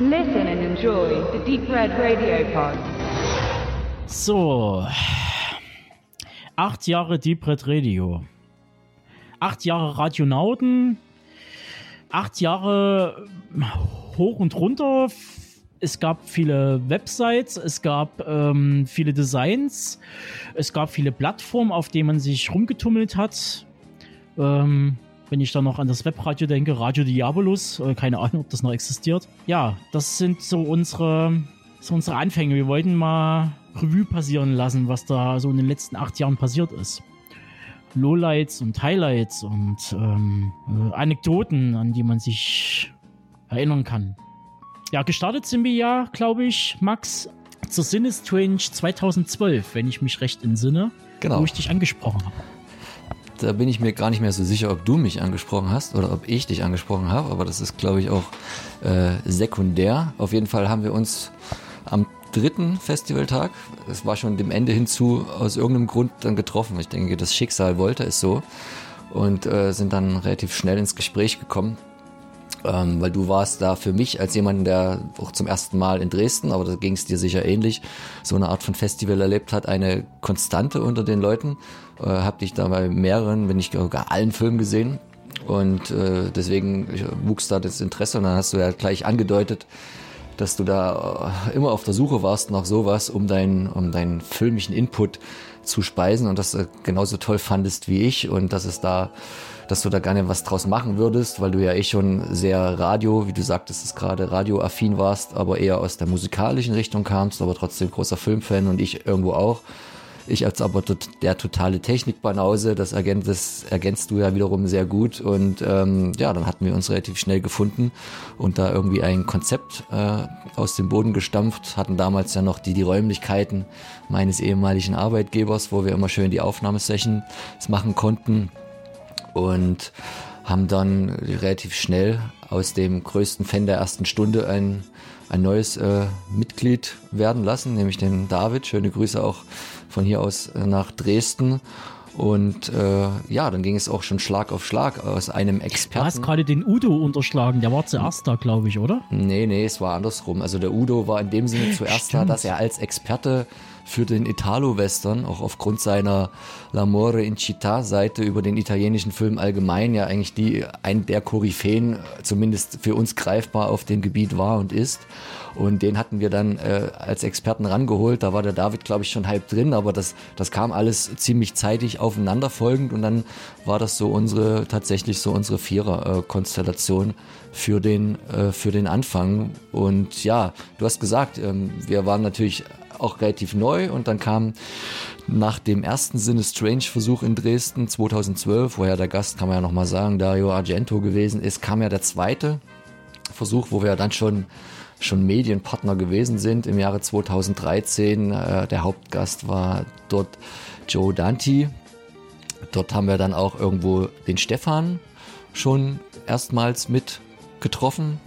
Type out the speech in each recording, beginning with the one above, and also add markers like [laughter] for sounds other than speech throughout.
Listen and enjoy the Deep Red Radio Pod. So. Acht Jahre Deep Red Radio. Acht Jahre Radionauten. Acht Jahre hoch und runter. Es gab viele Websites, es gab ähm, viele Designs, es gab viele Plattformen, auf denen man sich rumgetummelt hat. Ähm, wenn ich dann noch an das Webradio denke, Radio Diabolus, äh, keine Ahnung, ob das noch existiert. Ja, das sind so unsere, so unsere Anfänge. Wir wollten mal Revue passieren lassen, was da so in den letzten acht Jahren passiert ist. Lowlights und Highlights und ähm, äh, Anekdoten, an die man sich erinnern kann. Ja, gestartet sind wir ja, glaube ich, Max, zur Sinistrange 2012, wenn ich mich recht entsinne, Genau. wo ich dich angesprochen habe. Da bin ich mir gar nicht mehr so sicher, ob du mich angesprochen hast oder ob ich dich angesprochen habe, aber das ist, glaube ich, auch äh, sekundär. Auf jeden Fall haben wir uns am dritten Festivaltag, es war schon dem Ende hinzu, aus irgendeinem Grund dann getroffen. Ich denke, das Schicksal wollte es so und äh, sind dann relativ schnell ins Gespräch gekommen. Ähm, weil du warst da für mich als jemand, der auch zum ersten Mal in Dresden, aber da ging es dir sicher ähnlich, so eine Art von Festival erlebt hat, eine Konstante unter den Leuten. Äh, hab dich da bei mehreren, wenn nicht sogar allen Filmen gesehen. Und äh, deswegen wuchs da das Interesse und dann hast du ja gleich angedeutet, dass du da äh, immer auf der Suche warst nach sowas, um deinen, um deinen filmischen Input zu speisen und das äh, genauso toll fandest wie ich und dass es da, dass du da gerne was draus machen würdest, weil du ja eh schon sehr Radio, wie du sagtest, es gerade radioaffin warst, aber eher aus der musikalischen Richtung kamst, aber trotzdem großer Filmfan und ich irgendwo auch. Ich als aber der totale Technikbanause, das ergänzt, das ergänzt du ja wiederum sehr gut. Und ähm, ja, dann hatten wir uns relativ schnell gefunden und da irgendwie ein Konzept äh, aus dem Boden gestampft, hatten damals ja noch die, die Räumlichkeiten meines ehemaligen Arbeitgebers, wo wir immer schön die Aufnahmesessions machen konnten und haben dann relativ schnell aus dem größten Fan der ersten Stunde ein, ein neues äh, Mitglied werden lassen, nämlich den David. Schöne Grüße auch von hier aus äh, nach Dresden. Und äh, ja, dann ging es auch schon Schlag auf Schlag aus einem Du hast Experten. gerade den Udo unterschlagen, der war zuerst da, glaube ich, oder? Nee, nee, es war andersrum. Also der Udo war in dem Sinne zuerst da, Stimmt. dass er als Experte für den Italo-Western, auch aufgrund seiner L'amore in Città-Seite über den italienischen Film allgemein, ja eigentlich die ein der Koryphäen, zumindest für uns greifbar auf dem Gebiet war und ist. Und den hatten wir dann äh, als Experten rangeholt. Da war der David, glaube ich, schon halb drin, aber das, das kam alles ziemlich zeitig aufeinanderfolgend und dann war das so unsere, tatsächlich so unsere Vierer-Konstellation für den, äh, für den Anfang. Und ja, du hast gesagt, ähm, wir waren natürlich auch relativ neu und dann kam nach dem ersten Sinne Strange-Versuch in Dresden 2012, woher der Gast, kann man ja nochmal sagen, Dario Argento gewesen ist, kam ja der zweite Versuch, wo wir dann schon schon Medienpartner gewesen sind im Jahre 2013. Äh, der Hauptgast war dort Joe Dante. Dort haben wir dann auch irgendwo den Stefan schon erstmals mit getroffen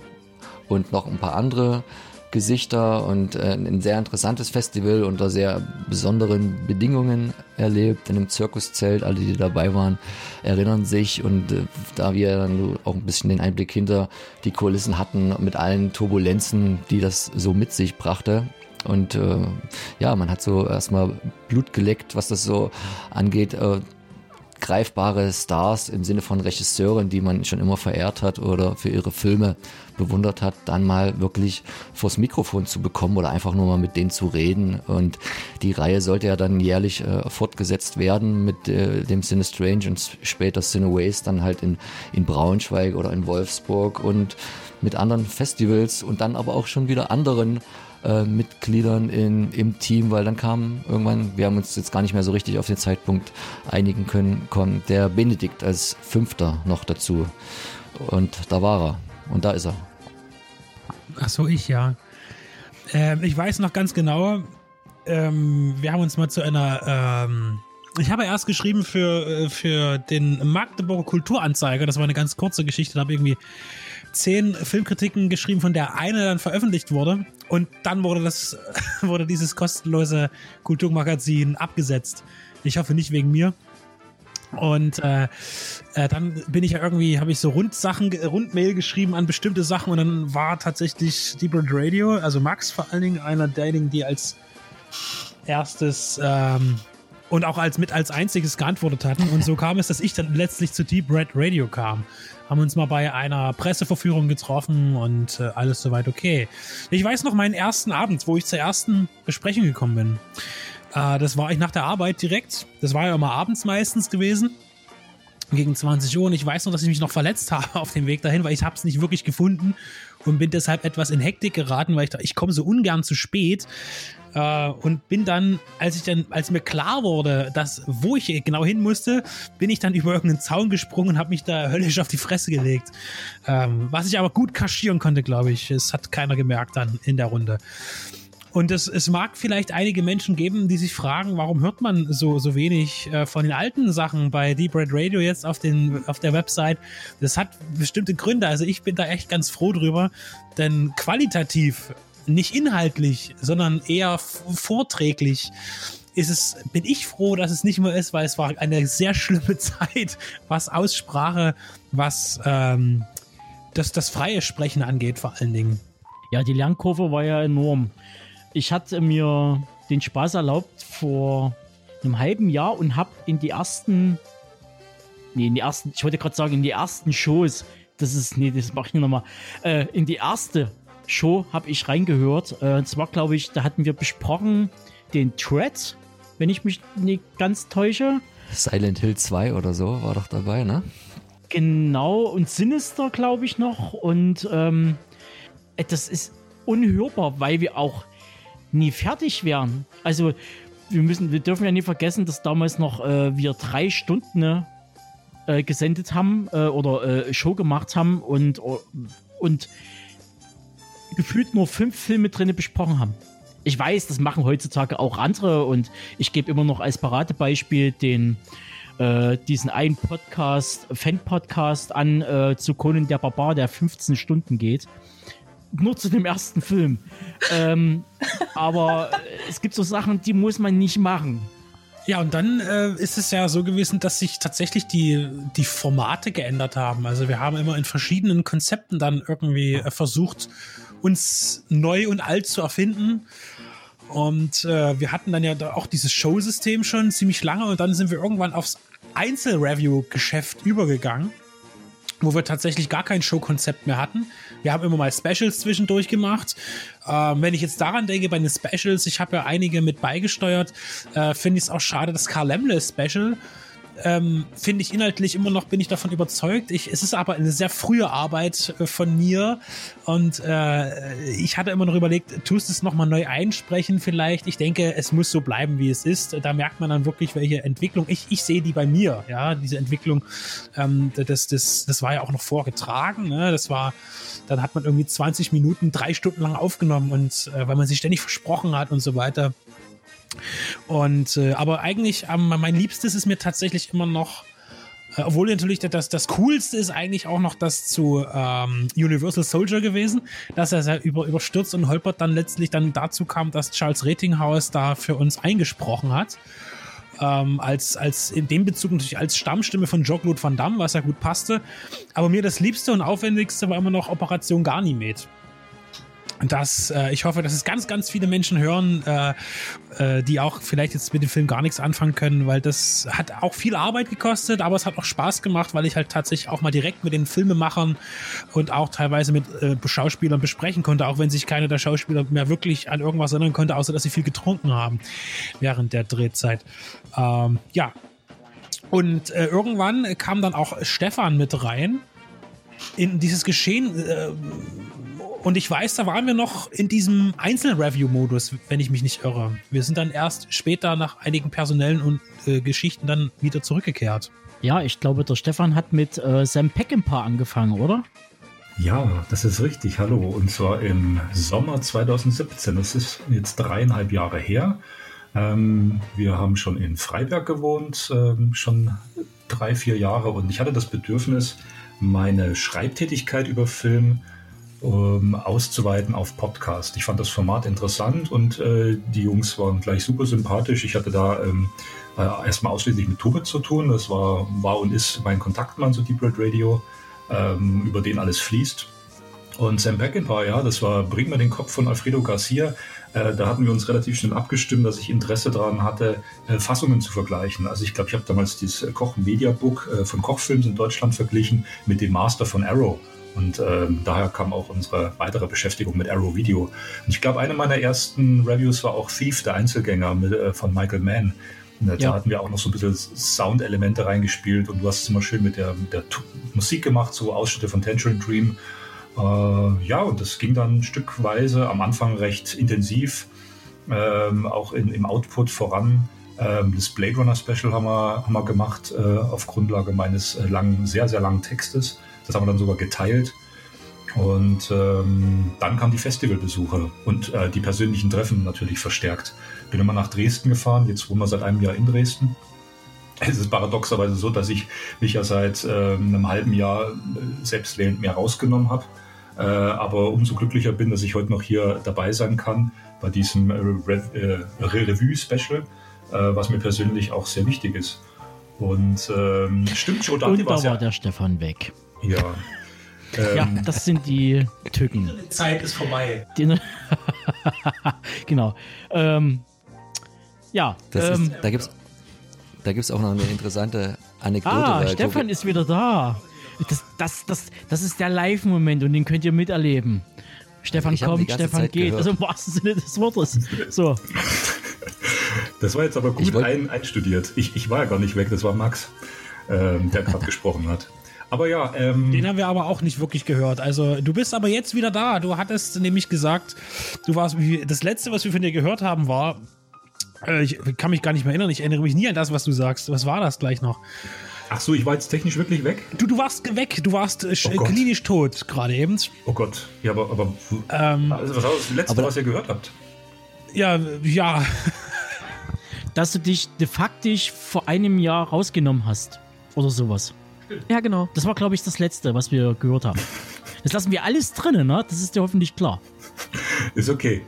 und noch ein paar andere Gesichter und äh, ein sehr interessantes Festival unter sehr besonderen Bedingungen erlebt, in einem Zirkuszelt. Alle, die dabei waren, erinnern sich und äh, da wir dann auch ein bisschen den Einblick hinter die Kulissen hatten mit allen Turbulenzen, die das so mit sich brachte. Und äh, ja, man hat so erstmal Blut geleckt, was das so angeht. Äh, greifbare Stars im Sinne von Regisseuren, die man schon immer verehrt hat oder für ihre Filme bewundert hat, dann mal wirklich vors Mikrofon zu bekommen oder einfach nur mal mit denen zu reden. Und die Reihe sollte ja dann jährlich äh, fortgesetzt werden mit äh, dem Cine Strange und später Cine Waste dann halt in, in Braunschweig oder in Wolfsburg und mit anderen Festivals und dann aber auch schon wieder anderen äh, Mitgliedern in, im Team, weil dann kam irgendwann, wir haben uns jetzt gar nicht mehr so richtig auf den Zeitpunkt einigen können, kommt der Benedikt als Fünfter noch dazu. Und da war er. Und da ist er. Ach so, ich ja. Ähm, ich weiß noch ganz genau, ähm, wir haben uns mal zu einer, ähm, ich habe erst geschrieben für, äh, für den Magdeburger Kulturanzeiger, das war eine ganz kurze Geschichte, da habe ich irgendwie zehn Filmkritiken geschrieben, von der eine dann veröffentlicht wurde und dann wurde das, [laughs] wurde dieses kostenlose Kulturmagazin abgesetzt. Ich hoffe nicht wegen mir. Und äh, äh, dann bin ich ja irgendwie, habe ich so Rundsachen, Rundmail geschrieben an bestimmte Sachen und dann war tatsächlich Deep Red Radio, also Max vor allen Dingen, einer derjenigen, die als erstes ähm, und auch als mit als einziges geantwortet hatten. Und so kam es, dass ich dann letztlich zu Deep Red Radio kam. Haben uns mal bei einer Presseverführung getroffen und äh, alles soweit okay. Ich weiß noch meinen ersten Abend, wo ich zur ersten Besprechung gekommen bin. Äh, das war ich nach der Arbeit direkt. Das war ja immer abends meistens gewesen. Gegen 20 Uhr. Und ich weiß noch, dass ich mich noch verletzt [laughs] habe auf dem Weg dahin, weil ich habe es nicht wirklich gefunden und bin deshalb etwas in Hektik geraten, weil ich da, ich komme so ungern zu spät. Äh, und bin dann, als ich dann, als mir klar wurde, dass wo ich genau hin musste, bin ich dann [laughs] über irgendeinen Zaun gesprungen und habe mich da höllisch auf die Fresse gelegt. Ähm, was ich aber gut kaschieren konnte, glaube ich. Es hat keiner gemerkt dann in der Runde. Und es, es mag vielleicht einige Menschen geben, die sich fragen, warum hört man so, so wenig äh, von den alten Sachen bei Deep Red Radio jetzt auf, den, auf der Website. Das hat bestimmte Gründe. Also ich bin da echt ganz froh drüber, denn qualitativ, nicht inhaltlich, sondern eher vorträglich ist es, bin ich froh, dass es nicht mehr ist, weil es war eine sehr schlimme [laughs] Zeit, was Aussprache, was ähm, das, das freie Sprechen angeht, vor allen Dingen. Ja, die Lernkurve war ja enorm ich hatte mir den Spaß erlaubt vor einem halben Jahr und habe in die ersten, nee, in die ersten, ich wollte gerade sagen, in die ersten Shows, das ist, nee, das mache ich nicht nochmal, äh, in die erste Show habe ich reingehört. Äh, und zwar, glaube ich, da hatten wir besprochen den Thread, wenn ich mich nicht ganz täusche. Silent Hill 2 oder so war doch dabei, ne? Genau, und Sinister, glaube ich, noch. Und ähm, äh, das ist unhörbar, weil wir auch nie fertig wären. Also wir müssen, wir dürfen ja nie vergessen, dass damals noch äh, wir drei Stunden ne, äh, gesendet haben äh, oder äh, Show gemacht haben und, und gefühlt nur fünf Filme drinne besprochen haben. Ich weiß, das machen heutzutage auch andere und ich gebe immer noch als Paradebeispiel den äh, diesen einen Podcast, Fan-Podcast an äh, zu Conan der Barbar, der 15 Stunden geht nur zu dem ersten Film. ähm, [laughs] aber es gibt so Sachen, die muss man nicht machen. Ja, und dann äh, ist es ja so gewesen, dass sich tatsächlich die, die Formate geändert haben. Also wir haben immer in verschiedenen Konzepten dann irgendwie äh, versucht, uns neu und alt zu erfinden. Und äh, wir hatten dann ja auch dieses Showsystem schon ziemlich lange und dann sind wir irgendwann aufs Einzelreview-Geschäft übergegangen, wo wir tatsächlich gar kein Showkonzept mehr hatten, wir haben immer mal Specials zwischendurch gemacht. Ähm, wenn ich jetzt daran denke, bei den Specials, ich habe ja einige mit beigesteuert, äh, finde ich es auch schade, das Carl Lemle Special ähm, finde ich inhaltlich immer noch, bin ich davon überzeugt. Ich, es ist aber eine sehr frühe Arbeit äh, von mir und äh, ich hatte immer noch überlegt, tust es nochmal neu einsprechen vielleicht. Ich denke, es muss so bleiben, wie es ist. Da merkt man dann wirklich, welche Entwicklung, ich, ich sehe die bei mir, ja, diese Entwicklung, ähm, das, das, das war ja auch noch vorgetragen, ne? das war, dann hat man irgendwie 20 Minuten, drei Stunden lang aufgenommen und äh, weil man sich ständig versprochen hat und so weiter. Und äh, aber eigentlich ähm, mein Liebstes ist mir tatsächlich immer noch, äh, obwohl natürlich das, das Coolste ist eigentlich auch noch das zu ähm, Universal Soldier gewesen, dass er sehr über, überstürzt und holpert dann letztlich dann dazu kam, dass Charles Ratinghaus da für uns eingesprochen hat. Ähm, als, als in dem Bezug natürlich als Stammstimme von Jean-Claude Van Damme, was ja gut passte. Aber mir das Liebste und Aufwendigste war immer noch Operation Ganymed dass äh, ich hoffe, dass es ganz, ganz viele Menschen hören, äh, äh, die auch vielleicht jetzt mit dem Film gar nichts anfangen können, weil das hat auch viel Arbeit gekostet, aber es hat auch Spaß gemacht, weil ich halt tatsächlich auch mal direkt mit den Filmemachern und auch teilweise mit äh, Schauspielern besprechen konnte, auch wenn sich keiner der Schauspieler mehr wirklich an irgendwas erinnern konnte, außer dass sie viel getrunken haben während der Drehzeit. Ähm, ja. Und äh, irgendwann kam dann auch Stefan mit rein in dieses Geschehen äh, und ich weiß, da waren wir noch in diesem Einzelreview-Modus, wenn ich mich nicht irre. Wir sind dann erst später nach einigen personellen und äh, Geschichten dann wieder zurückgekehrt. Ja, ich glaube, der Stefan hat mit äh, Sam Peckinpah angefangen, oder? Ja, das ist richtig. Hallo. Und zwar im Sommer 2017. Das ist jetzt dreieinhalb Jahre her. Ähm, wir haben schon in Freiberg gewohnt, ähm, schon drei, vier Jahre. Und ich hatte das Bedürfnis, meine Schreibtätigkeit über Film ähm, auszuweiten auf Podcast. Ich fand das Format interessant und äh, die Jungs waren gleich super sympathisch. Ich hatte da ähm, äh, erstmal ausschließlich mit Tube zu tun. Das war, war und ist mein Kontaktmann zu Deep Red Radio, ähm, über den alles fließt. Und Sam Peckinpah, ja, das war Bring mir den Kopf von Alfredo Garcia. Äh, da hatten wir uns relativ schnell abgestimmt, dass ich Interesse daran hatte, äh, Fassungen zu vergleichen. Also ich glaube, ich habe damals dieses Koch Media Book äh, von Kochfilms in Deutschland verglichen mit dem Master von Arrow. Und ähm, daher kam auch unsere weitere Beschäftigung mit Arrow Video. Und ich glaube, eine meiner ersten Reviews war auch Thief, der Einzelgänger mit, äh, von Michael Mann. Und da ja. hatten wir auch noch so ein bisschen Soundelemente reingespielt und du hast es immer schön mit der, mit der Musik gemacht, so Ausschnitte von Tangerine Dream. Äh, ja, und das ging dann stückweise am Anfang recht intensiv, ähm, auch in, im Output voran. Ähm, das Blade Runner Special haben wir, haben wir gemacht äh, auf Grundlage meines äh, langen, sehr, sehr langen Textes. Das haben wir dann sogar geteilt. Und ähm, dann kamen die Festivalbesuche und äh, die persönlichen Treffen natürlich verstärkt. Bin immer nach Dresden gefahren, jetzt wohnen wir seit einem Jahr in Dresden. Es ist paradoxerweise so, dass ich mich ja seit äh, einem halben Jahr äh, selbstwählend mehr rausgenommen habe. Äh, aber umso glücklicher bin, dass ich heute noch hier dabei sein kann bei diesem äh, Re äh, Revue-Special, was mir persönlich auch sehr wichtig ist. Und ähm, stimmt schon, da war ja, der Stefan weg. Ja. [laughs] Ähm, ja, das sind die Tücken. Die Zeit ist vorbei. Die, [laughs] genau. Ähm, ja. Ähm, ist, da gibt es da gibt's auch noch eine interessante Anekdote. Ah, Stefan ist wieder da. Das, das, das, das ist der Live-Moment und den könnt ihr miterleben. Stefan ich kommt, Stefan Zeit geht. Gehört. Also im wahrsten Sinne des Wortes. So. [laughs] Das war jetzt aber gut ein, einstudiert. Ich, ich war ja gar nicht weg, das war Max, ähm, der gerade [laughs] gesprochen hat. Aber ja, ähm, den haben wir aber auch nicht wirklich gehört. Also du bist aber jetzt wieder da. Du hattest nämlich gesagt, du warst das letzte, was wir von dir gehört haben, war äh, ich kann mich gar nicht mehr erinnern. Ich erinnere mich nie an das, was du sagst. Was war das gleich noch? Ach so, ich war jetzt technisch wirklich weg? Du, du warst weg. Du warst äh, oh klinisch tot gerade eben. Oh Gott. Ja, aber, aber ähm, also, was war das letzte, aber, was ihr gehört habt? Ja, ja. Dass du dich de facto vor einem Jahr rausgenommen hast. Oder sowas. Ja, genau. Das war, glaube ich, das Letzte, was wir gehört haben. Das lassen wir alles drinnen, ne? Das ist dir hoffentlich klar. Ist okay.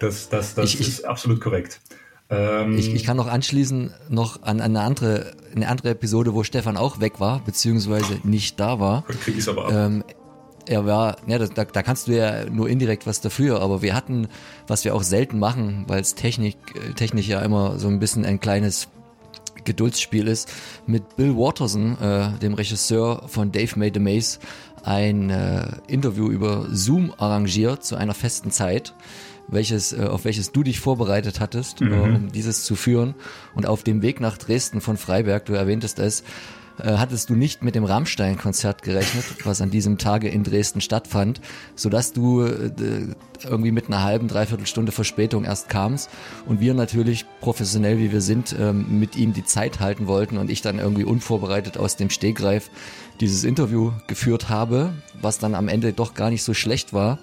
Das, das, das ich, ist ich, absolut korrekt. Ähm, ich, ich, kann noch anschließen noch an, an, eine, andere, eine andere Episode, wo Stefan auch weg war, beziehungsweise nicht da war. Krieg ich's aber ab. Ähm, er war, ja, da, da kannst du ja nur indirekt was dafür, aber wir hatten, was wir auch selten machen, weil es Technik, äh, technisch ja immer so ein bisschen ein kleines Geduldsspiel ist, mit Bill Watterson, äh, dem Regisseur von Dave Made the Maze, ein äh, Interview über Zoom arrangiert zu einer festen Zeit, welches, äh, auf welches du dich vorbereitet hattest, mhm. äh, um dieses zu führen. Und auf dem Weg nach Dresden von Freiberg, du erwähntest es, äh, hattest du nicht mit dem Rammstein-Konzert gerechnet, was an diesem Tage in Dresden stattfand, sodass du äh, irgendwie mit einer halben, dreiviertel Stunde Verspätung erst kamst und wir natürlich professionell wie wir sind ähm, mit ihm die Zeit halten wollten und ich dann irgendwie unvorbereitet aus dem Stegreif dieses Interview geführt habe, was dann am Ende doch gar nicht so schlecht war.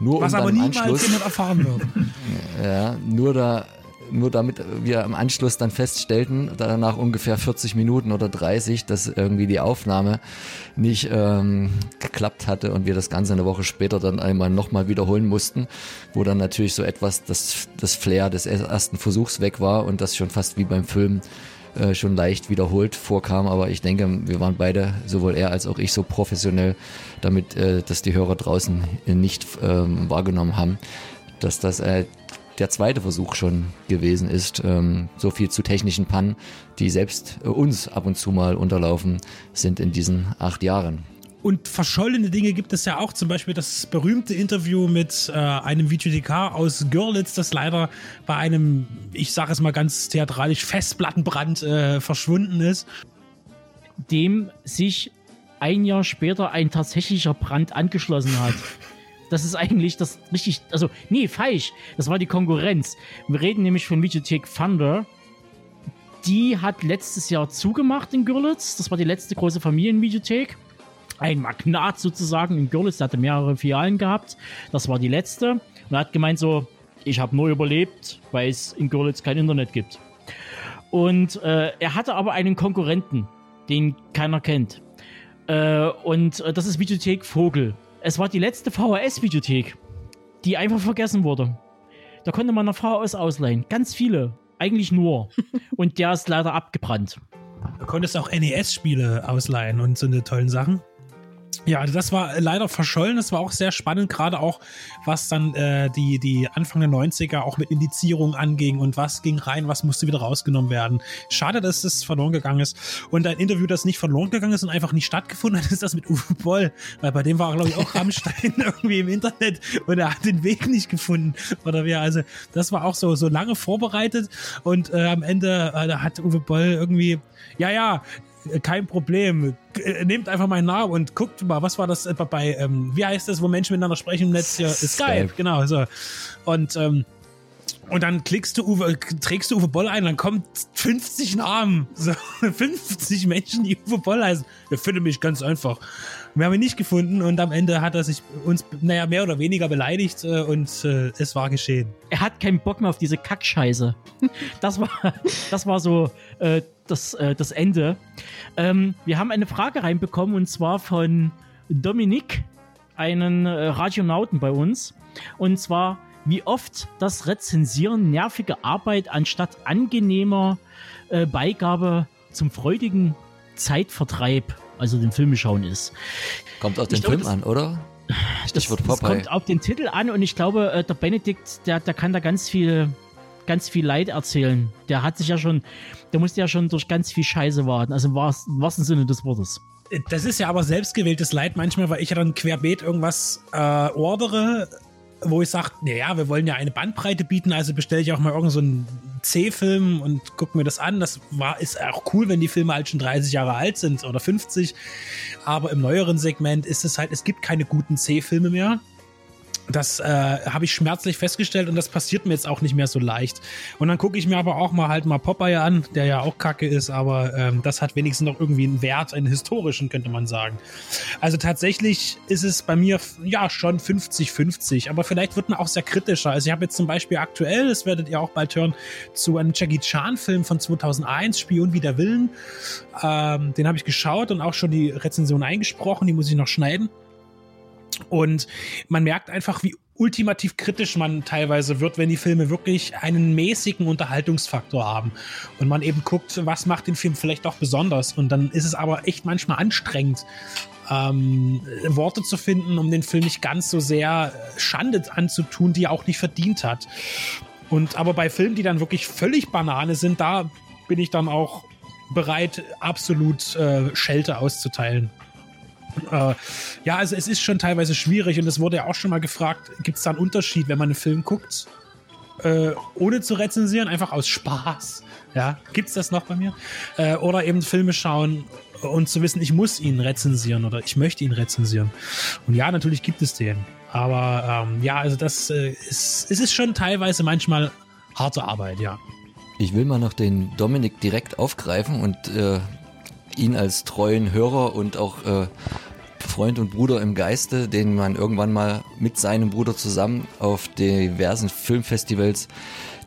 Nur was um aber niemals Anschluss, jemand erfahren wird. [laughs] ja, nur da nur damit wir am Anschluss dann feststellten, danach ungefähr 40 Minuten oder 30, dass irgendwie die Aufnahme nicht ähm, geklappt hatte und wir das Ganze eine Woche später dann einmal nochmal wiederholen mussten, wo dann natürlich so etwas das, das Flair des ersten Versuchs weg war und das schon fast wie beim Film äh, schon leicht wiederholt vorkam, aber ich denke, wir waren beide, sowohl er als auch ich, so professionell, damit, äh, dass die Hörer draußen nicht ähm, wahrgenommen haben, dass das äh, der zweite Versuch schon gewesen ist. Ähm, so viel zu technischen Pannen, die selbst äh, uns ab und zu mal unterlaufen sind in diesen acht Jahren. Und verschollene Dinge gibt es ja auch, zum Beispiel das berühmte Interview mit äh, einem VGDK aus Görlitz, das leider bei einem, ich sage es mal ganz theatralisch, Festplattenbrand äh, verschwunden ist. Dem sich ein Jahr später ein tatsächlicher Brand angeschlossen hat. [laughs] Das ist eigentlich das richtig, also nee, falsch. Das war die Konkurrenz. Wir reden nämlich von Videothek Thunder. Die hat letztes Jahr zugemacht in Görlitz. Das war die letzte große Familienvideothek. Ein Magnat sozusagen in Görlitz, der hatte mehrere Filialen gehabt. Das war die letzte. Und er hat gemeint so, ich habe nur überlebt, weil es in Görlitz kein Internet gibt. Und äh, er hatte aber einen Konkurrenten, den keiner kennt. Äh, und äh, das ist Videothek Vogel. Es war die letzte VHS-Videothek, die einfach vergessen wurde. Da konnte man eine VHS ausleihen. Ganz viele. Eigentlich nur. [laughs] Und der ist leider abgebrannt. Du konntest auch NES-Spiele ausleihen und so eine tollen Sachen. Ja, also das war leider verschollen. Das war auch sehr spannend, gerade auch, was dann äh, die, die Anfang der 90er auch mit Indizierung anging und was ging rein, was musste wieder rausgenommen werden. Schade, dass das verloren gegangen ist. Und ein Interview, das nicht verloren gegangen ist und einfach nicht stattgefunden hat, ist das mit Uwe Boll. Weil bei dem war, glaube ich, auch Rammstein [laughs] irgendwie im Internet und er hat den Weg nicht gefunden. Oder wie, also das war auch so, so lange vorbereitet und äh, am Ende äh, hat Uwe Boll irgendwie, ja, ja, kein Problem. Äh, Nehmt einfach meinen Namen und guckt mal, was war das äh, bei, ähm, wie heißt das, wo Menschen miteinander sprechen im Netz? Skype, Skype. genau. So. Und, ähm, und dann klickst du Uwe, trägst du Uwe Boll ein, dann kommen 50 Namen. So, [laughs] 50 Menschen, die Uwe Boll heißen. Der findet mich ganz einfach. Wir haben ihn nicht gefunden und am Ende hat er sich uns, naja, mehr oder weniger beleidigt äh, und äh, es war geschehen. Er hat keinen Bock mehr auf diese Kackscheiße. [laughs] Das war, das war so äh, das, äh, das Ende. Ähm, wir haben eine Frage reinbekommen und zwar von Dominik, einen äh, Radionauten bei uns. Und zwar, wie oft das Rezensieren nervige Arbeit anstatt angenehmer äh, Beigabe zum freudigen Zeitvertreib, also den Filme schauen ist. Kommt auf den glaub, Film das- an, oder? Das, Stichwort das Popeye. kommt auf den Titel an und ich glaube, äh, der Benedikt, der, der kann da ganz viel, ganz viel Leid erzählen. Der hat sich ja schon, der musste ja schon durch ganz viel Scheiße warten. Also im wahrst- im wahrsten Sinne des Wortes. Das ist ja aber selbstgewähltes Leid manchmal, weil ich ja dann querbeet irgendwas äh, ordere, wo ich sage, naja, wir wollen ja eine Bandbreite bieten, also bestelle ich auch mal irgendeinen so C-Film und gucke mir das an. Das war, ist auch cool, wenn die Filme halt schon 30 Jahre alt sind oder 50. Aber im neueren Segment ist es halt, es gibt keine guten C-Filme mehr. Das äh, habe ich schmerzlich festgestellt und das passiert mir jetzt auch nicht mehr so leicht. Und dann gucke ich mir aber auch mal halt mal Popeye an, der ja auch kacke ist, aber ähm, das hat wenigstens noch irgendwie einen Wert, einen historischen, könnte man sagen. Also tatsächlich ist es bei mir ja schon 50-50, aber vielleicht wird man auch sehr kritischer. Also ich habe jetzt zum Beispiel aktuell, das werdet ihr auch bald hören, zu einem Jackie Chan-Film von 2001, Spion wider Willen. Ähm, den habe ich geschaut und auch schon die Rezension eingesprochen, die muss ich noch schneiden. Und man merkt einfach, wie ultimativ kritisch man teilweise wird, wenn die Filme wirklich einen mäßigen Unterhaltungsfaktor haben. Und man eben guckt, was macht den Film vielleicht auch besonders. Und dann ist es aber echt manchmal anstrengend, ähm, Worte zu finden, um den Film nicht ganz so sehr Schande anzutun, die er auch nicht verdient hat. Und aber bei Filmen, die dann wirklich völlig Banane sind, da bin ich dann auch bereit, absolut äh, Schelte auszuteilen. Äh, ja, also es ist schon teilweise schwierig und es wurde ja auch schon mal gefragt, gibt es da einen Unterschied, wenn man einen Film guckt, äh, ohne zu rezensieren, einfach aus Spaß? Ja, gibt's das noch bei mir? Äh, oder eben Filme schauen und zu wissen, ich muss ihn rezensieren oder ich möchte ihn rezensieren. Und ja, natürlich gibt es den. Aber ähm, ja, also das äh, ist, es ist schon teilweise manchmal harte Arbeit, ja. Ich will mal noch den Dominik direkt aufgreifen und äh, ihn als treuen Hörer und auch äh, Freund und Bruder im Geiste, den man irgendwann mal mit seinem Bruder zusammen auf diversen Filmfestivals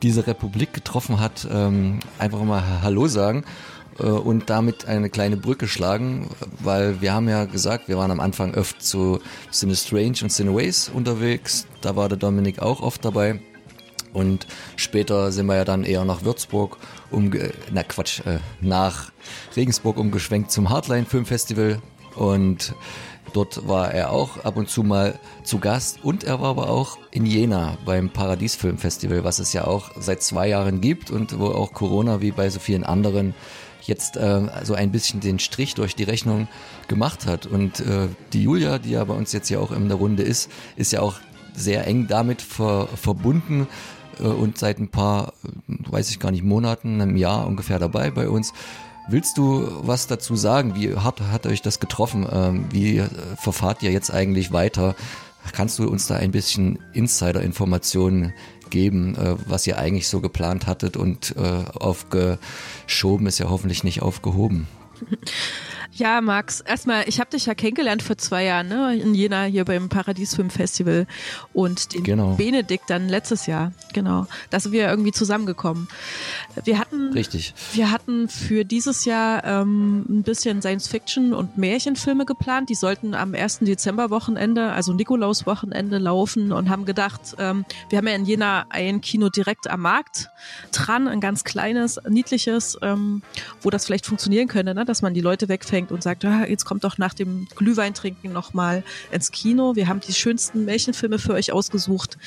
dieser Republik getroffen hat, ähm, einfach mal Hallo sagen äh, und damit eine kleine Brücke schlagen, weil wir haben ja gesagt, wir waren am Anfang öfter zu Cine Strange und Cineways unterwegs, da war der Dominik auch oft dabei. Und später sind wir ja dann eher nach Würzburg, umge na Quatsch, äh, nach Regensburg umgeschwenkt zum Hardline Filmfestival. Und dort war er auch ab und zu mal zu Gast. Und er war aber auch in Jena beim Paradies Filmfestival, was es ja auch seit zwei Jahren gibt und wo auch Corona wie bei so vielen anderen jetzt äh, so ein bisschen den Strich durch die Rechnung gemacht hat. Und äh, die Julia, die ja bei uns jetzt hier auch in der Runde ist, ist ja auch sehr eng damit ver verbunden äh, und seit ein paar, weiß ich gar nicht, Monaten, einem Jahr ungefähr dabei bei uns. Willst du was dazu sagen? Wie hart hat euch das getroffen? Ähm, wie äh, verfahrt ihr jetzt eigentlich weiter? Kannst du uns da ein bisschen Insider-Informationen geben, äh, was ihr eigentlich so geplant hattet und äh, aufgeschoben ist ja hoffentlich nicht aufgehoben? [laughs] Ja, Max, erstmal, ich habe dich ja kennengelernt vor zwei Jahren, ne? In Jena hier beim Paradiesfilm Festival und den Genau. Benedikt dann letztes Jahr, genau. Da sind wir irgendwie zusammengekommen. Wir hatten, Richtig. wir hatten für dieses Jahr ähm, ein bisschen Science-Fiction und Märchenfilme geplant. Die sollten am 1. Dezember-Wochenende, also Nikolaus-Wochenende laufen und haben gedacht, ähm, wir haben ja in Jena ein Kino direkt am Markt dran, ein ganz kleines, niedliches, ähm, wo das vielleicht funktionieren könnte, ne? dass man die Leute wegfängt und sagt, ah, jetzt kommt doch nach dem Glühweintrinken nochmal ins Kino. Wir haben die schönsten Märchenfilme für euch ausgesucht.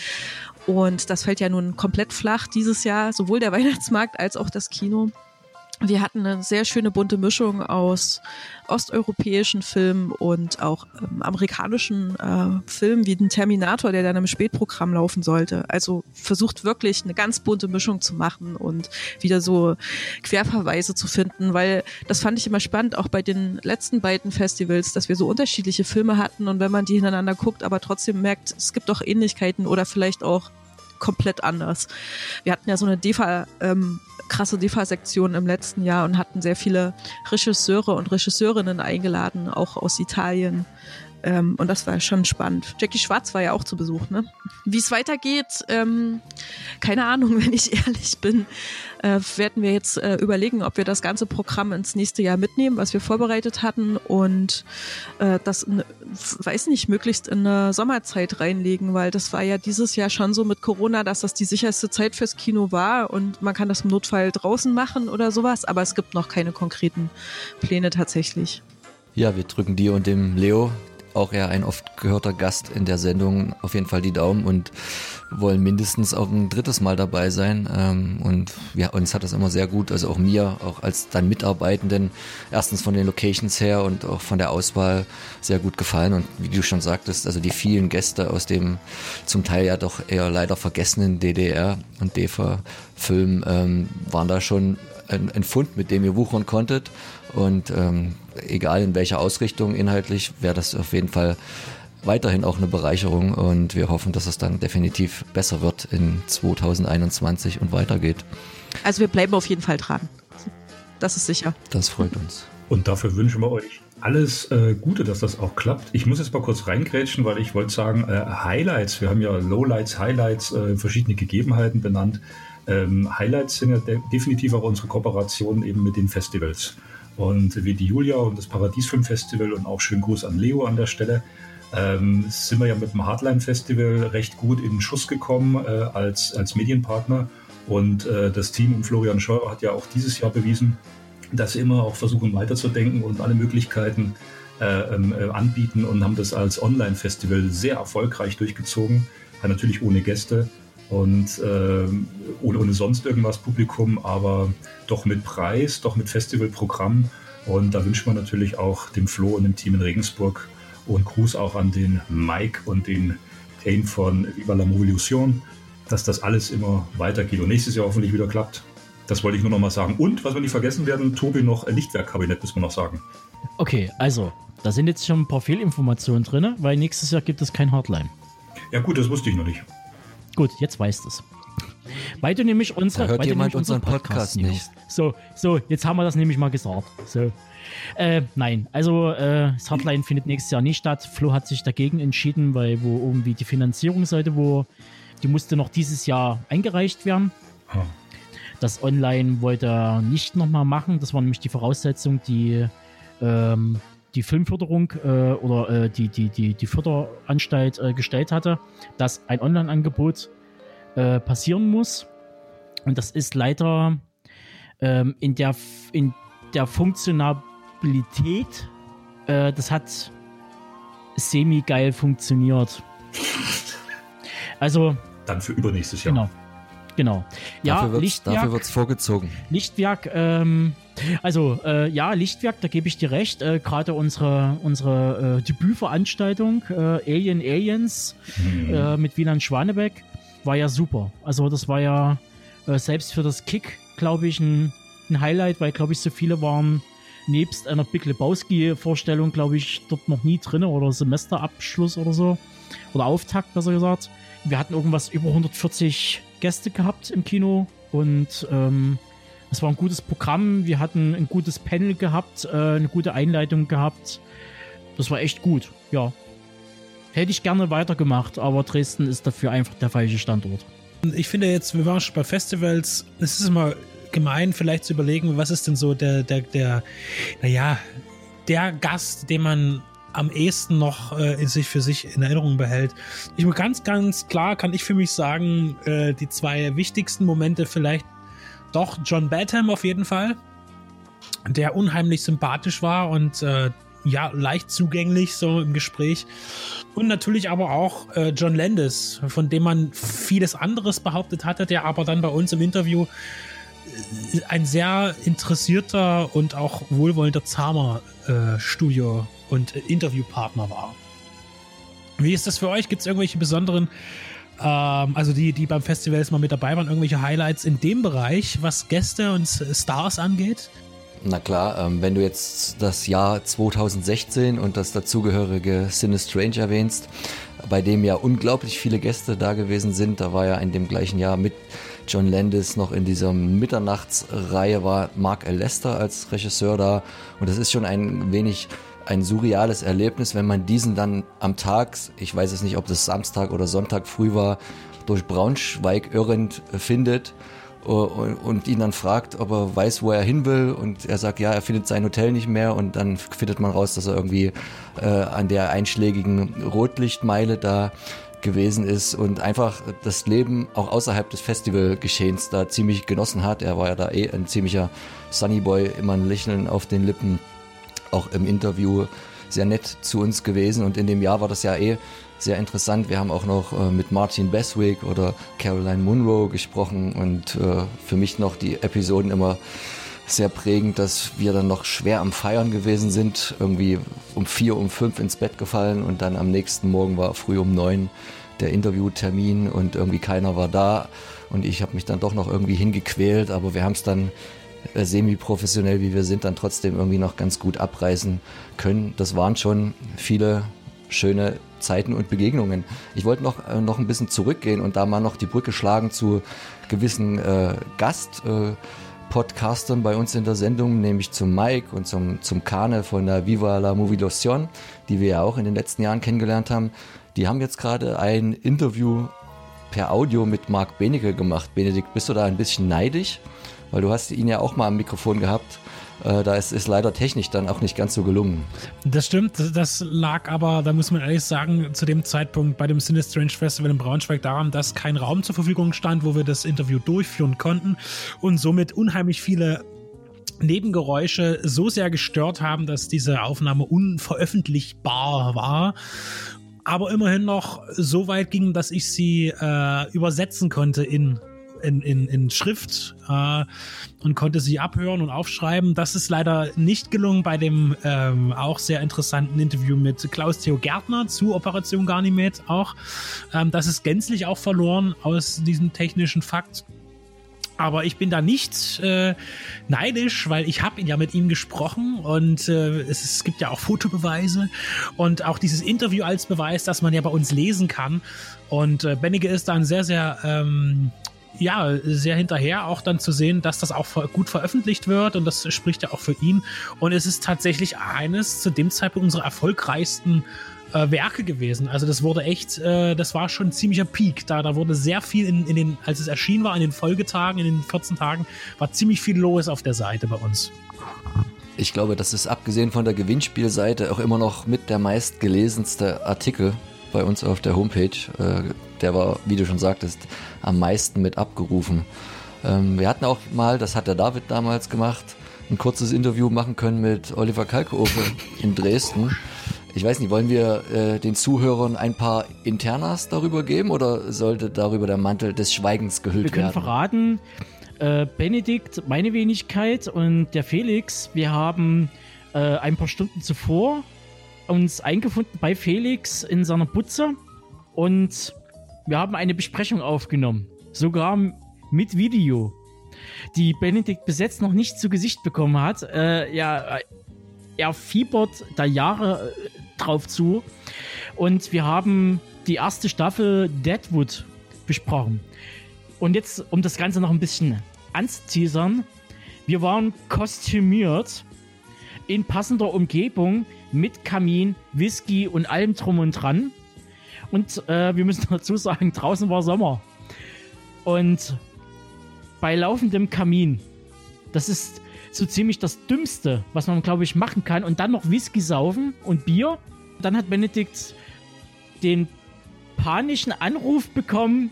Und das fällt ja nun komplett flach dieses Jahr, sowohl der [laughs] Weihnachtsmarkt als auch das Kino. Wir hatten eine sehr schöne bunte Mischung aus osteuropäischen Filmen und auch ähm, amerikanischen äh, Filmen wie den Terminator, der dann im Spätprogramm laufen sollte. Also versucht wirklich eine ganz bunte Mischung zu machen und wieder so Querverweise zu finden, weil das fand ich immer spannend, auch bei den letzten beiden Festivals, dass wir so unterschiedliche Filme hatten und wenn man die hintereinander guckt, aber trotzdem merkt, es gibt doch Ähnlichkeiten oder vielleicht auch komplett anders. Wir hatten ja so eine DEFA, ähm, krasse DEFA-Sektion im letzten Jahr und hatten sehr viele Regisseure und Regisseurinnen eingeladen, auch aus Italien. Ähm, und das war schon spannend. Jackie Schwarz war ja auch zu Besuch, ne? Wie es weitergeht, ähm, keine Ahnung, [laughs] wenn ich ehrlich bin, äh, werden wir jetzt äh, überlegen, ob wir das ganze Programm ins nächste Jahr mitnehmen, was wir vorbereitet hatten und äh, das, in, weiß nicht, möglichst in eine Sommerzeit reinlegen, weil das war ja dieses Jahr schon so mit Corona, dass das die sicherste Zeit fürs Kino war und man kann das im Notfall draußen machen oder sowas, aber es gibt noch keine konkreten Pläne tatsächlich. Ja, wir drücken dir und dem Leo, auch er ein oft gehörter Gast in der Sendung, auf jeden Fall die Daumen und wollen mindestens auch ein drittes Mal dabei sein. Ähm, und ja, uns hat das immer sehr gut, also auch mir, auch als dann Mitarbeitenden, erstens von den Locations her und auch von der Auswahl sehr gut gefallen. Und wie du schon sagtest, also die vielen Gäste aus dem zum Teil ja doch eher leider vergessenen DDR und DEFA-Film ähm, waren da schon ein, ein Fund, mit dem ihr wuchern konntet. Und ähm, egal in welcher Ausrichtung inhaltlich, wäre das auf jeden Fall weiterhin auch eine Bereicherung. Und wir hoffen, dass es dann definitiv besser wird in 2021 und weitergeht. Also wir bleiben auf jeden Fall dran. Das ist sicher. Das freut uns. Und dafür wünschen wir euch alles äh, Gute, dass das auch klappt. Ich muss jetzt mal kurz reingrätschen, weil ich wollte sagen, äh, Highlights, wir haben ja Lowlights, Highlights, äh, verschiedene Gegebenheiten benannt. Ähm, Highlights sind ja de definitiv auch unsere Kooperation eben mit den Festivals. Und wie die Julia und das Paradiesfilm Festival und auch schönen Gruß an Leo an der Stelle, ähm, sind wir ja mit dem Hardline Festival recht gut in den Schuss gekommen äh, als, als Medienpartner. Und äh, das Team um Florian Scheuer hat ja auch dieses Jahr bewiesen, dass sie immer auch versuchen weiterzudenken und alle Möglichkeiten äh, äh, anbieten und haben das als Online-Festival sehr erfolgreich durchgezogen. Natürlich ohne Gäste und äh, ohne, ohne sonst irgendwas Publikum, aber doch mit Preis, doch mit Festivalprogramm. Und da wünscht man natürlich auch dem Flo und dem Team in Regensburg und Gruß auch an den Mike und den Kane von Viva la Movolution, dass das alles immer weitergeht und nächstes Jahr hoffentlich wieder klappt. Das wollte ich nur noch mal sagen. Und, was wir nicht vergessen werden, Tobi noch ein Lichtwerkkabinett, müssen wir noch sagen. Okay, also, da sind jetzt schon ein paar Fehlinformationen drin, weil nächstes Jahr gibt es kein Hardline. Ja gut, das wusste ich noch nicht. Gut, jetzt weißt du es. Weil du nämlich unsere, Da hört jemand unseren unseren Podcast nicht. hörst. So, so, jetzt haben wir das nämlich mal gesagt. So. Äh, nein, also äh, das Hardline findet nächstes Jahr nicht statt. Flo hat sich dagegen entschieden, weil wo irgendwie die Finanzierungsseite, wo die musste noch dieses Jahr eingereicht werden. Ah. Das Online wollte er nicht nochmal machen. Das war nämlich die Voraussetzung, die ähm, die Filmförderung äh, oder äh, die, die, die, die Förderanstalt äh, gestellt hatte, dass ein Online-Angebot äh, passieren muss. Und das ist leider ähm, in, der, in der Funktionalität, äh, das hat semi-geil funktioniert. [laughs] Also, Dann für übernächstes Jahr. genau. Genau. Ja, dafür dafür wird's vorgezogen. Lichtwerk, ähm, also äh, ja, Lichtwerk, da gebe ich dir recht. Äh, Gerade unsere, unsere äh, Debütveranstaltung äh, Alien Aliens äh, mit Wieland Schwanebeck war ja super. Also das war ja äh, selbst für das Kick, glaube ich, ein, ein Highlight, weil, glaube ich, so viele waren nebst einer Big Lebowski-Vorstellung, glaube ich, dort noch nie drin oder Semesterabschluss oder so. Oder Auftakt, besser gesagt. Wir hatten irgendwas über 140 Gäste gehabt im Kino und ähm, Es war ein gutes Programm, wir hatten ein gutes Panel gehabt, äh, eine gute Einleitung gehabt. Das war echt gut, ja. Hätte ich gerne weitergemacht, aber Dresden ist dafür einfach der falsche Standort. Ich finde jetzt, wir waren schon bei Festivals, es ist immer gemein, vielleicht zu überlegen, was ist denn so der, der, der, naja, der Gast, den man am ehesten noch äh, sich für sich in Erinnerung behält. Ich ganz, ganz klar kann ich für mich sagen, äh, die zwei wichtigsten Momente vielleicht doch John Badham auf jeden Fall, der unheimlich sympathisch war und äh, ja, leicht zugänglich so im Gespräch. Und natürlich aber auch äh, John Landis, von dem man vieles anderes behauptet hatte, der aber dann bei uns im Interview äh, ein sehr interessierter und auch wohlwollender zahmer äh, Studio- und äh, Interviewpartner war. Wie ist das für euch? Gibt es irgendwelche besonderen, ähm, also die, die beim Festival jetzt mal mit dabei waren, irgendwelche Highlights in dem Bereich, was Gäste und Stars angeht? Na klar, ähm, wenn du jetzt das Jahr 2016 und das dazugehörige Cine Strange erwähnst, bei dem ja unglaublich viele Gäste da gewesen sind, da war ja in dem gleichen Jahr mit John Landis noch in dieser Mitternachtsreihe war Mark. Lester als Regisseur da und das ist schon ein wenig ein surreales Erlebnis, wenn man diesen dann am Tag, ich weiß es nicht, ob das Samstag oder Sonntag früh war, durch Braunschweig irrend findet und, und ihn dann fragt, ob er weiß, wo er hin will und er sagt, ja, er findet sein Hotel nicht mehr und dann findet man raus, dass er irgendwie äh, an der einschlägigen Rotlichtmeile da gewesen ist und einfach das Leben auch außerhalb des Festivalgeschehens da ziemlich genossen hat. Er war ja da eh ein ziemlicher Sunnyboy, immer ein Lächeln auf den Lippen, auch im Interview sehr nett zu uns gewesen. Und in dem Jahr war das ja eh sehr interessant. Wir haben auch noch äh, mit Martin Beswick oder Caroline Munro gesprochen. Und äh, für mich noch die Episoden immer sehr prägend, dass wir dann noch schwer am Feiern gewesen sind, irgendwie um vier, um fünf ins Bett gefallen. Und dann am nächsten Morgen war früh um neun der Interviewtermin. Und irgendwie keiner war da. Und ich habe mich dann doch noch irgendwie hingequält, aber wir haben es dann äh, semi-professionell, wie wir sind, dann trotzdem irgendwie noch ganz gut abreißen können. Das waren schon viele schöne Zeiten und Begegnungen. Ich wollte noch, äh, noch ein bisschen zurückgehen und da mal noch die Brücke schlagen zu gewissen äh, Gast. Äh, Podcastern bei uns in der Sendung, nämlich zum Mike und zum, zum Kane von der Viva la Movilación, die wir ja auch in den letzten Jahren kennengelernt haben. Die haben jetzt gerade ein Interview per Audio mit Marc Benecke gemacht. Benedikt, bist du da ein bisschen neidisch? Weil du hast ihn ja auch mal am Mikrofon gehabt äh, da ist, ist leider technisch dann auch nicht ganz so gelungen. Das stimmt, das lag aber, da muss man ehrlich sagen, zu dem Zeitpunkt bei dem Sinistrange Festival in Braunschweig daran, dass kein Raum zur Verfügung stand, wo wir das Interview durchführen konnten und somit unheimlich viele Nebengeräusche so sehr gestört haben, dass diese Aufnahme unveröffentlichbar war aber immerhin noch so weit ging, dass ich sie äh, übersetzen konnte in in, in, in Schrift äh, und konnte sie abhören und aufschreiben. Das ist leider nicht gelungen bei dem ähm, auch sehr interessanten Interview mit Klaus-Theo Gärtner zu Operation Ganymed auch. Ähm, das ist gänzlich auch verloren aus diesem technischen Fakt. Aber ich bin da nicht äh, neidisch, weil ich habe ja mit ihm gesprochen und äh, es, es, gibt ja auch Fotobeweise und auch dieses Interview als Beweis, dass man ja bei uns lesen kann. Und äh, Bennige ist da ein sehr, sehr ähm, ja, sehr hinterher, auch dann zu sehen, dass das auch gut veröffentlicht wird und das spricht ja auch für ihn. Und es ist tatsächlich eines zu dem Zeitpunkt unserer erfolgreichsten äh, Werke gewesen. Also das wurde echt, äh, das war schon ein ziemlicher Peak. Da, da wurde sehr viel in, in den, als es erschienen war, in den Folgetagen, in den 14 Tagen, war ziemlich viel los auf der Seite bei uns. Ich glaube, das ist abgesehen von der Gewinnspielseite auch immer noch mit der meistgelesenste Artikel bei uns auf der Homepage. Äh, der war, wie du schon sagtest, am meisten mit abgerufen. Ähm, wir hatten auch mal, das hat der David damals gemacht, ein kurzes Interview machen können mit Oliver Kalkofe in Dresden. Ich weiß nicht, wollen wir äh, den Zuhörern ein paar Internas darüber geben oder sollte darüber der Mantel des Schweigens gehüllt werden? Wir können werden? verraten, äh, Benedikt, meine Wenigkeit und der Felix, wir haben äh, ein paar Stunden zuvor uns eingefunden bei Felix in seiner Butze und wir haben eine Besprechung aufgenommen. Sogar mit Video. Die Benedikt bis jetzt noch nicht zu Gesicht bekommen hat. Äh, ja, er fiebert da Jahre äh, drauf zu. Und wir haben die erste Staffel Deadwood besprochen. Und jetzt, um das Ganze noch ein bisschen anzuteasern, Wir waren kostümiert in passender Umgebung mit Kamin, Whisky und allem drum und dran. Und äh, wir müssen [laughs] dazu sagen, draußen war Sommer. Und bei laufendem Kamin, das ist so ziemlich das Dümmste, was man, glaube ich, machen kann. Und dann noch Whisky saufen und Bier. Dann hat Benedikt den panischen Anruf bekommen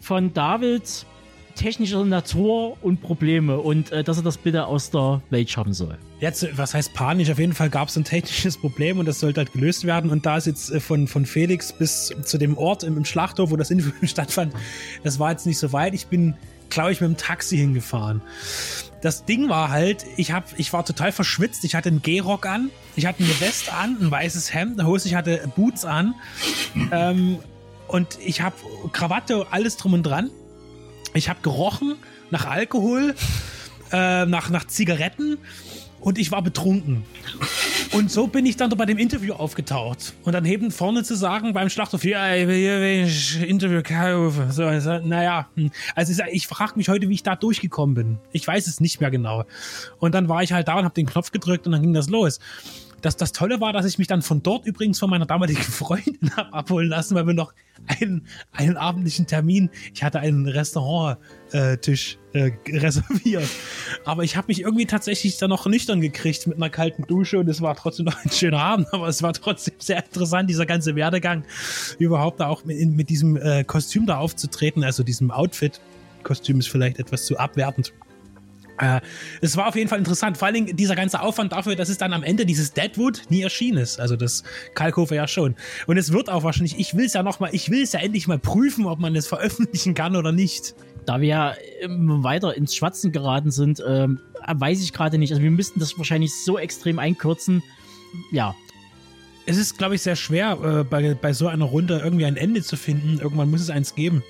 von David technischer Natur und Probleme und äh, dass er das bitte aus der Welt schaffen soll. Jetzt, was heißt panisch? Auf jeden Fall gab es ein technisches Problem und das sollte halt gelöst werden. Und da ist jetzt äh, von, von Felix bis zu dem Ort im, im Schlachthof, wo das Interview [laughs] stattfand, das war jetzt nicht so weit. Ich bin, glaube ich, mit dem Taxi hingefahren. Das Ding war halt, ich, hab, ich war total verschwitzt. Ich hatte einen Gehrock an, ich hatte eine Weste an, ein weißes Hemd, eine Hose, ich hatte Boots an. Ähm, und ich habe Krawatte, alles drum und dran. Ich habe gerochen nach Alkohol, äh, nach, nach Zigaretten und ich war betrunken. Und so bin ich dann bei dem Interview aufgetaucht. Und dann eben vorne zu sagen beim Schlachthof, ja, ich will hier Interview kaufen. So, naja, hm. also ich frage mich heute, wie ich da durchgekommen bin. Ich weiß es nicht mehr genau. Und dann war ich halt da und habe den Knopf gedrückt und dann ging das los. Das, das Tolle war, dass ich mich dann von dort übrigens von meiner damaligen [laughs] Freundin habe abholen lassen, weil wir noch einen, einen abendlichen Termin, ich hatte einen Restaurant-Tisch äh, reserviert. Aber ich habe mich irgendwie tatsächlich dann noch nüchtern gekriegt mit einer kalten Dusche und es war trotzdem noch ein schöner Abend, aber es war trotzdem sehr interessant, dieser ganze Werdegang, überhaupt da auch mit, mit diesem äh, Kostüm da aufzutreten, also diesem Outfit. Kostüm ist vielleicht etwas zu abwertend. Äh, es war auf jeden Fall interessant, vor allem dieser ganze Aufwand dafür, dass es dann am Ende dieses Deadwood nie erschienen ist. Also das Kalkofer ja schon. Und es wird auch wahrscheinlich, ich will es ja nochmal, ich will es ja endlich mal prüfen, ob man es veröffentlichen kann oder nicht. Da wir ja immer weiter ins Schwatzen geraten sind, ähm, weiß ich gerade nicht. Also wir müssten das wahrscheinlich so extrem einkürzen. Ja. Es ist, glaube ich, sehr schwer, äh, bei, bei so einer Runde irgendwie ein Ende zu finden. Irgendwann muss es eins geben.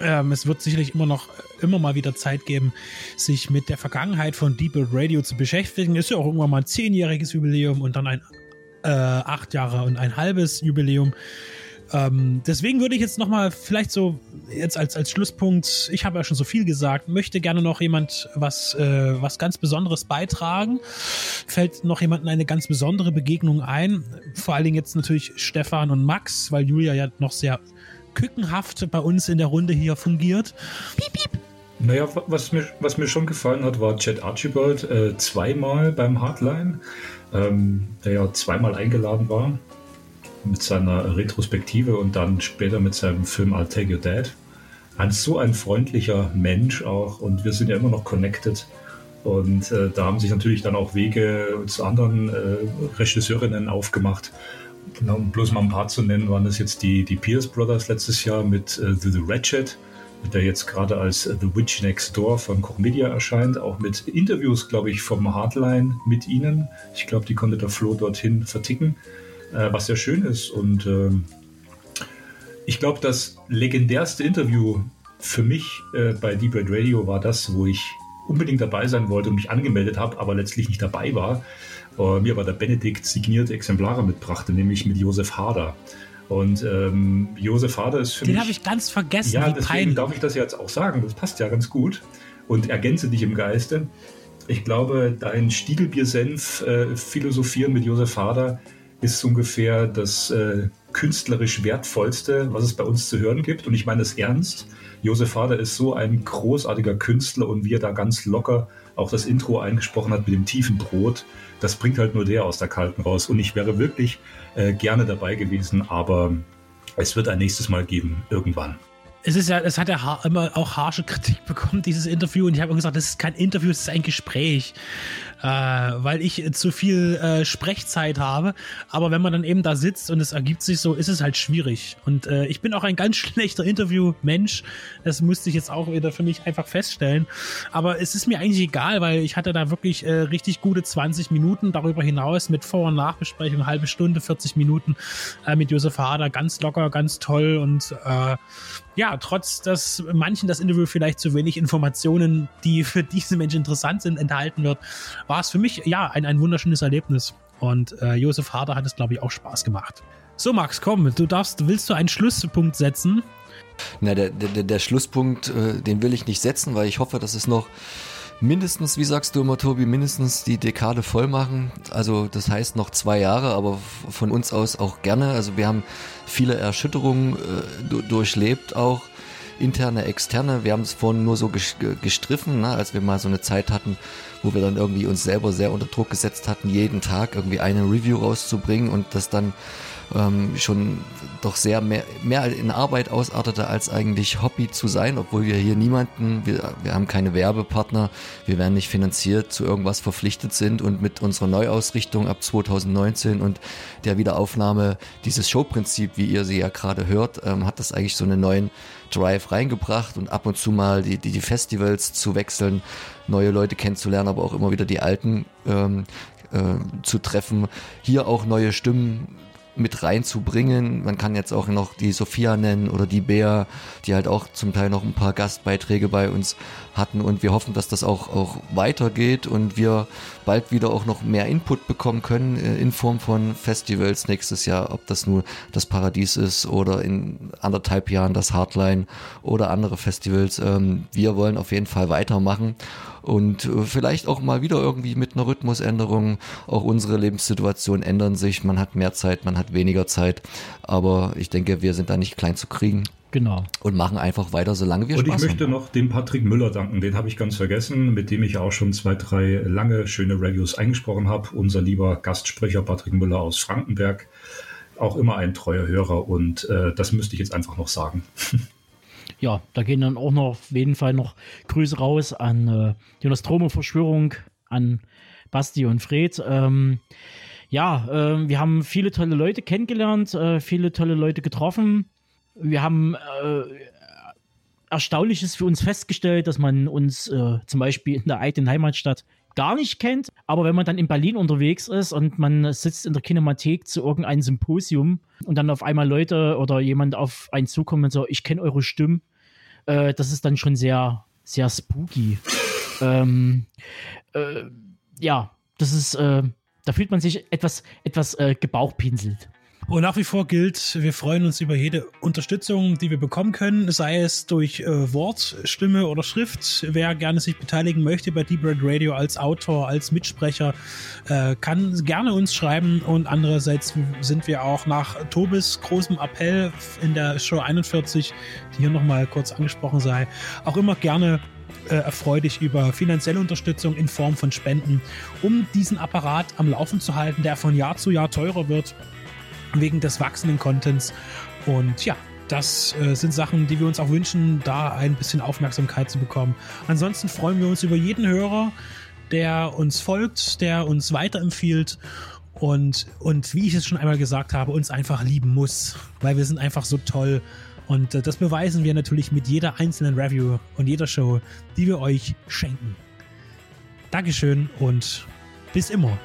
Ähm, es wird sicherlich immer noch immer mal wieder Zeit geben, sich mit der Vergangenheit von Deep Red Radio zu beschäftigen. Ist ja auch irgendwann mal ein zehnjähriges Jubiläum und dann ein äh, acht Jahre und ein halbes Jubiläum. Ähm, deswegen würde ich jetzt nochmal vielleicht so jetzt als, als Schlusspunkt, ich habe ja schon so viel gesagt, möchte gerne noch jemand was, äh, was ganz Besonderes beitragen. Fällt noch jemandem eine ganz besondere Begegnung ein? Vor allen Dingen jetzt natürlich Stefan und Max, weil Julia ja noch sehr kückenhaft bei uns in der Runde hier fungiert. Piep, piep. Naja, was mir, was mir schon gefallen hat, war Chad Archibald äh, zweimal beim Hardline, ähm, der ja zweimal eingeladen war mit seiner Retrospektive und dann später mit seinem Film I'll Take Your Dad. Ein so ein freundlicher Mensch auch und wir sind ja immer noch connected. Und äh, da haben sich natürlich dann auch Wege zu anderen äh, Regisseurinnen aufgemacht. Genau, um bloß mal ein paar zu nennen, waren das jetzt die, die Pierce Brothers letztes Jahr mit äh, The, The Ratchet der jetzt gerade als The Witch Next Door von Koch Media erscheint, auch mit Interviews, glaube ich, vom Hardline mit ihnen. Ich glaube, die konnte der Flo dorthin verticken, äh, was sehr schön ist. Und äh, ich glaube, das legendärste Interview für mich äh, bei Deep Red Radio war das, wo ich unbedingt dabei sein wollte und mich angemeldet habe, aber letztlich nicht dabei war. Äh, mir aber der Benedikt signierte Exemplare mitbrachte, nämlich mit Josef Hader. Und ähm, Josef Hader ist für Den mich. Den habe ich ganz vergessen. Ja, deswegen peinlich. darf ich das jetzt auch sagen. Das passt ja ganz gut und ergänze dich im Geiste. Ich glaube, dein Stiegelbier-Senf äh, philosophieren mit Josef Hader ist ungefähr das äh, künstlerisch wertvollste, was es bei uns zu hören gibt. Und ich meine es ernst. Josef Hader ist so ein großartiger Künstler und wie er da ganz locker auch das Intro eingesprochen hat mit dem tiefen Brot, das bringt halt nur der aus der Kalten raus. Und ich wäre wirklich äh, gerne dabei gewesen, aber es wird ein nächstes Mal geben, irgendwann es ist ja, es hat ja immer auch harsche Kritik bekommen, dieses Interview. Und ich habe gesagt, das ist kein Interview, es ist ein Gespräch äh, weil ich zu viel äh, Sprechzeit habe. Aber wenn man dann eben da sitzt und es ergibt sich so, ist es halt schwierig. Und äh, ich bin auch ein ganz [laughs] schlechter Interview-Mensch. Das musste ich jetzt auch wieder für mich einfach feststellen. Aber es ist mir eigentlich egal, weil ich hatte da wirklich äh, richtig gute 20 Minuten darüber hinaus mit Vor- und Nachbesprechung, halbe Stunde, 40 Minuten äh, mit Josef Hader. Ganz locker, ganz toll und äh, ja, trotz dass manchen das Interview vielleicht zu wenig Informationen, die für [laughs] diese Menschen interessant sind, enthalten wird, war es für mich ja ein, ein wunderschönes Erlebnis. Und äh, Josef Harder hat es, glaube ich, auch Spaß gemacht. So, Max, komm, du darfst, willst du einen Schlusspunkt setzen? Na, der, der, der Schlusspunkt, äh, den will ich nicht setzen, weil ich hoffe, dass es noch mindestens, wie sagst du immer, Tobi, mindestens die Dekade voll machen. Also das heißt noch zwei Jahre, aber von uns aus auch gerne. Also wir haben viele Erschütterungen äh, durchlebt auch interne, externe. Wir haben es vorhin nur so gestriffen, ne, als wir mal so eine Zeit hatten, wo wir dann irgendwie uns selber sehr unter Druck gesetzt hatten, jeden Tag irgendwie eine Review rauszubringen und das dann ähm, schon doch sehr mehr, mehr in Arbeit ausartete, als eigentlich Hobby zu sein, obwohl wir hier niemanden, wir, wir haben keine Werbepartner, wir werden nicht finanziert, zu irgendwas verpflichtet sind und mit unserer Neuausrichtung ab 2019 und der Wiederaufnahme dieses Showprinzip, wie ihr sie ja gerade hört, ähm, hat das eigentlich so einen neuen Drive reingebracht und ab und zu mal die, die, die Festivals zu wechseln, neue Leute kennenzulernen, aber auch immer wieder die alten ähm, äh, zu treffen, hier auch neue Stimmen mit reinzubringen. Man kann jetzt auch noch die Sophia nennen oder die Bea, die halt auch zum Teil noch ein paar Gastbeiträge bei uns hatten und wir hoffen, dass das auch, auch weitergeht und wir bald wieder auch noch mehr Input bekommen können äh, in Form von Festivals nächstes Jahr, ob das nur das Paradies ist oder in anderthalb Jahren das Hardline oder andere Festivals. Ähm, wir wollen auf jeden Fall weitermachen und äh, vielleicht auch mal wieder irgendwie mit einer Rhythmusänderung. Auch unsere Lebenssituationen ändern sich. Man hat mehr Zeit, man hat weniger Zeit. Aber ich denke, wir sind da nicht klein zu kriegen. Genau. Und machen einfach weiter, solange wir Und Spaß ich möchte haben. noch dem Patrick Müller danken, den habe ich ganz vergessen, mit dem ich auch schon zwei, drei lange, schöne Reviews eingesprochen habe. Unser lieber Gastsprecher Patrick Müller aus Frankenberg, auch immer ein treuer Hörer und äh, das müsste ich jetzt einfach noch sagen. [laughs] ja, da gehen dann auch noch auf jeden Fall noch Grüße raus an äh, die Nostromo-Verschwörung, an Basti und Fred. Ähm, ja, äh, wir haben viele tolle Leute kennengelernt, äh, viele tolle Leute getroffen. Wir haben äh, Erstaunliches für uns festgestellt, dass man uns äh, zum Beispiel in der eigenen Heimatstadt gar nicht kennt. Aber wenn man dann in Berlin unterwegs ist und man sitzt in der Kinemathek zu irgendeinem Symposium und dann auf einmal Leute oder jemand auf einen zukommt und so, ich kenne eure Stimmen, äh, das ist dann schon sehr, sehr spooky. ähm, äh, ja, das ist, äh, da fühlt man sich etwas, etwas äh, gebauchpinselt. Und nach wie vor gilt, wir freuen uns über jede Unterstützung, die wir bekommen können, sei es durch äh, Wort, Stimme oder Schrift. Wer gerne sich beteiligen möchte bei Deep Red Radio als Autor, als Mitsprecher, äh, kann gerne uns schreiben. Und andererseits sind wir auch nach Tobis großem Appell in der Show 41, die hier nochmal kurz angesprochen sei, auch immer gerne äh, erfreulich über finanzielle Unterstützung in Form von Spenden, um diesen Apparat am Laufen zu halten, der von Jahr zu Jahr teurer wird wegen des wachsenden Contents. Und ja, das äh, sind Sachen, die wir uns auch wünschen, da ein bisschen Aufmerksamkeit zu bekommen. Ansonsten freuen wir uns über jeden Hörer, der uns folgt, der uns weiterempfiehlt und, und wie ich es schon einmal gesagt habe, uns einfach lieben muss, weil wir sind einfach so toll. Und äh, das beweisen wir natürlich mit jeder einzelnen Review und jeder Show, die wir euch schenken. Dankeschön und bis immer.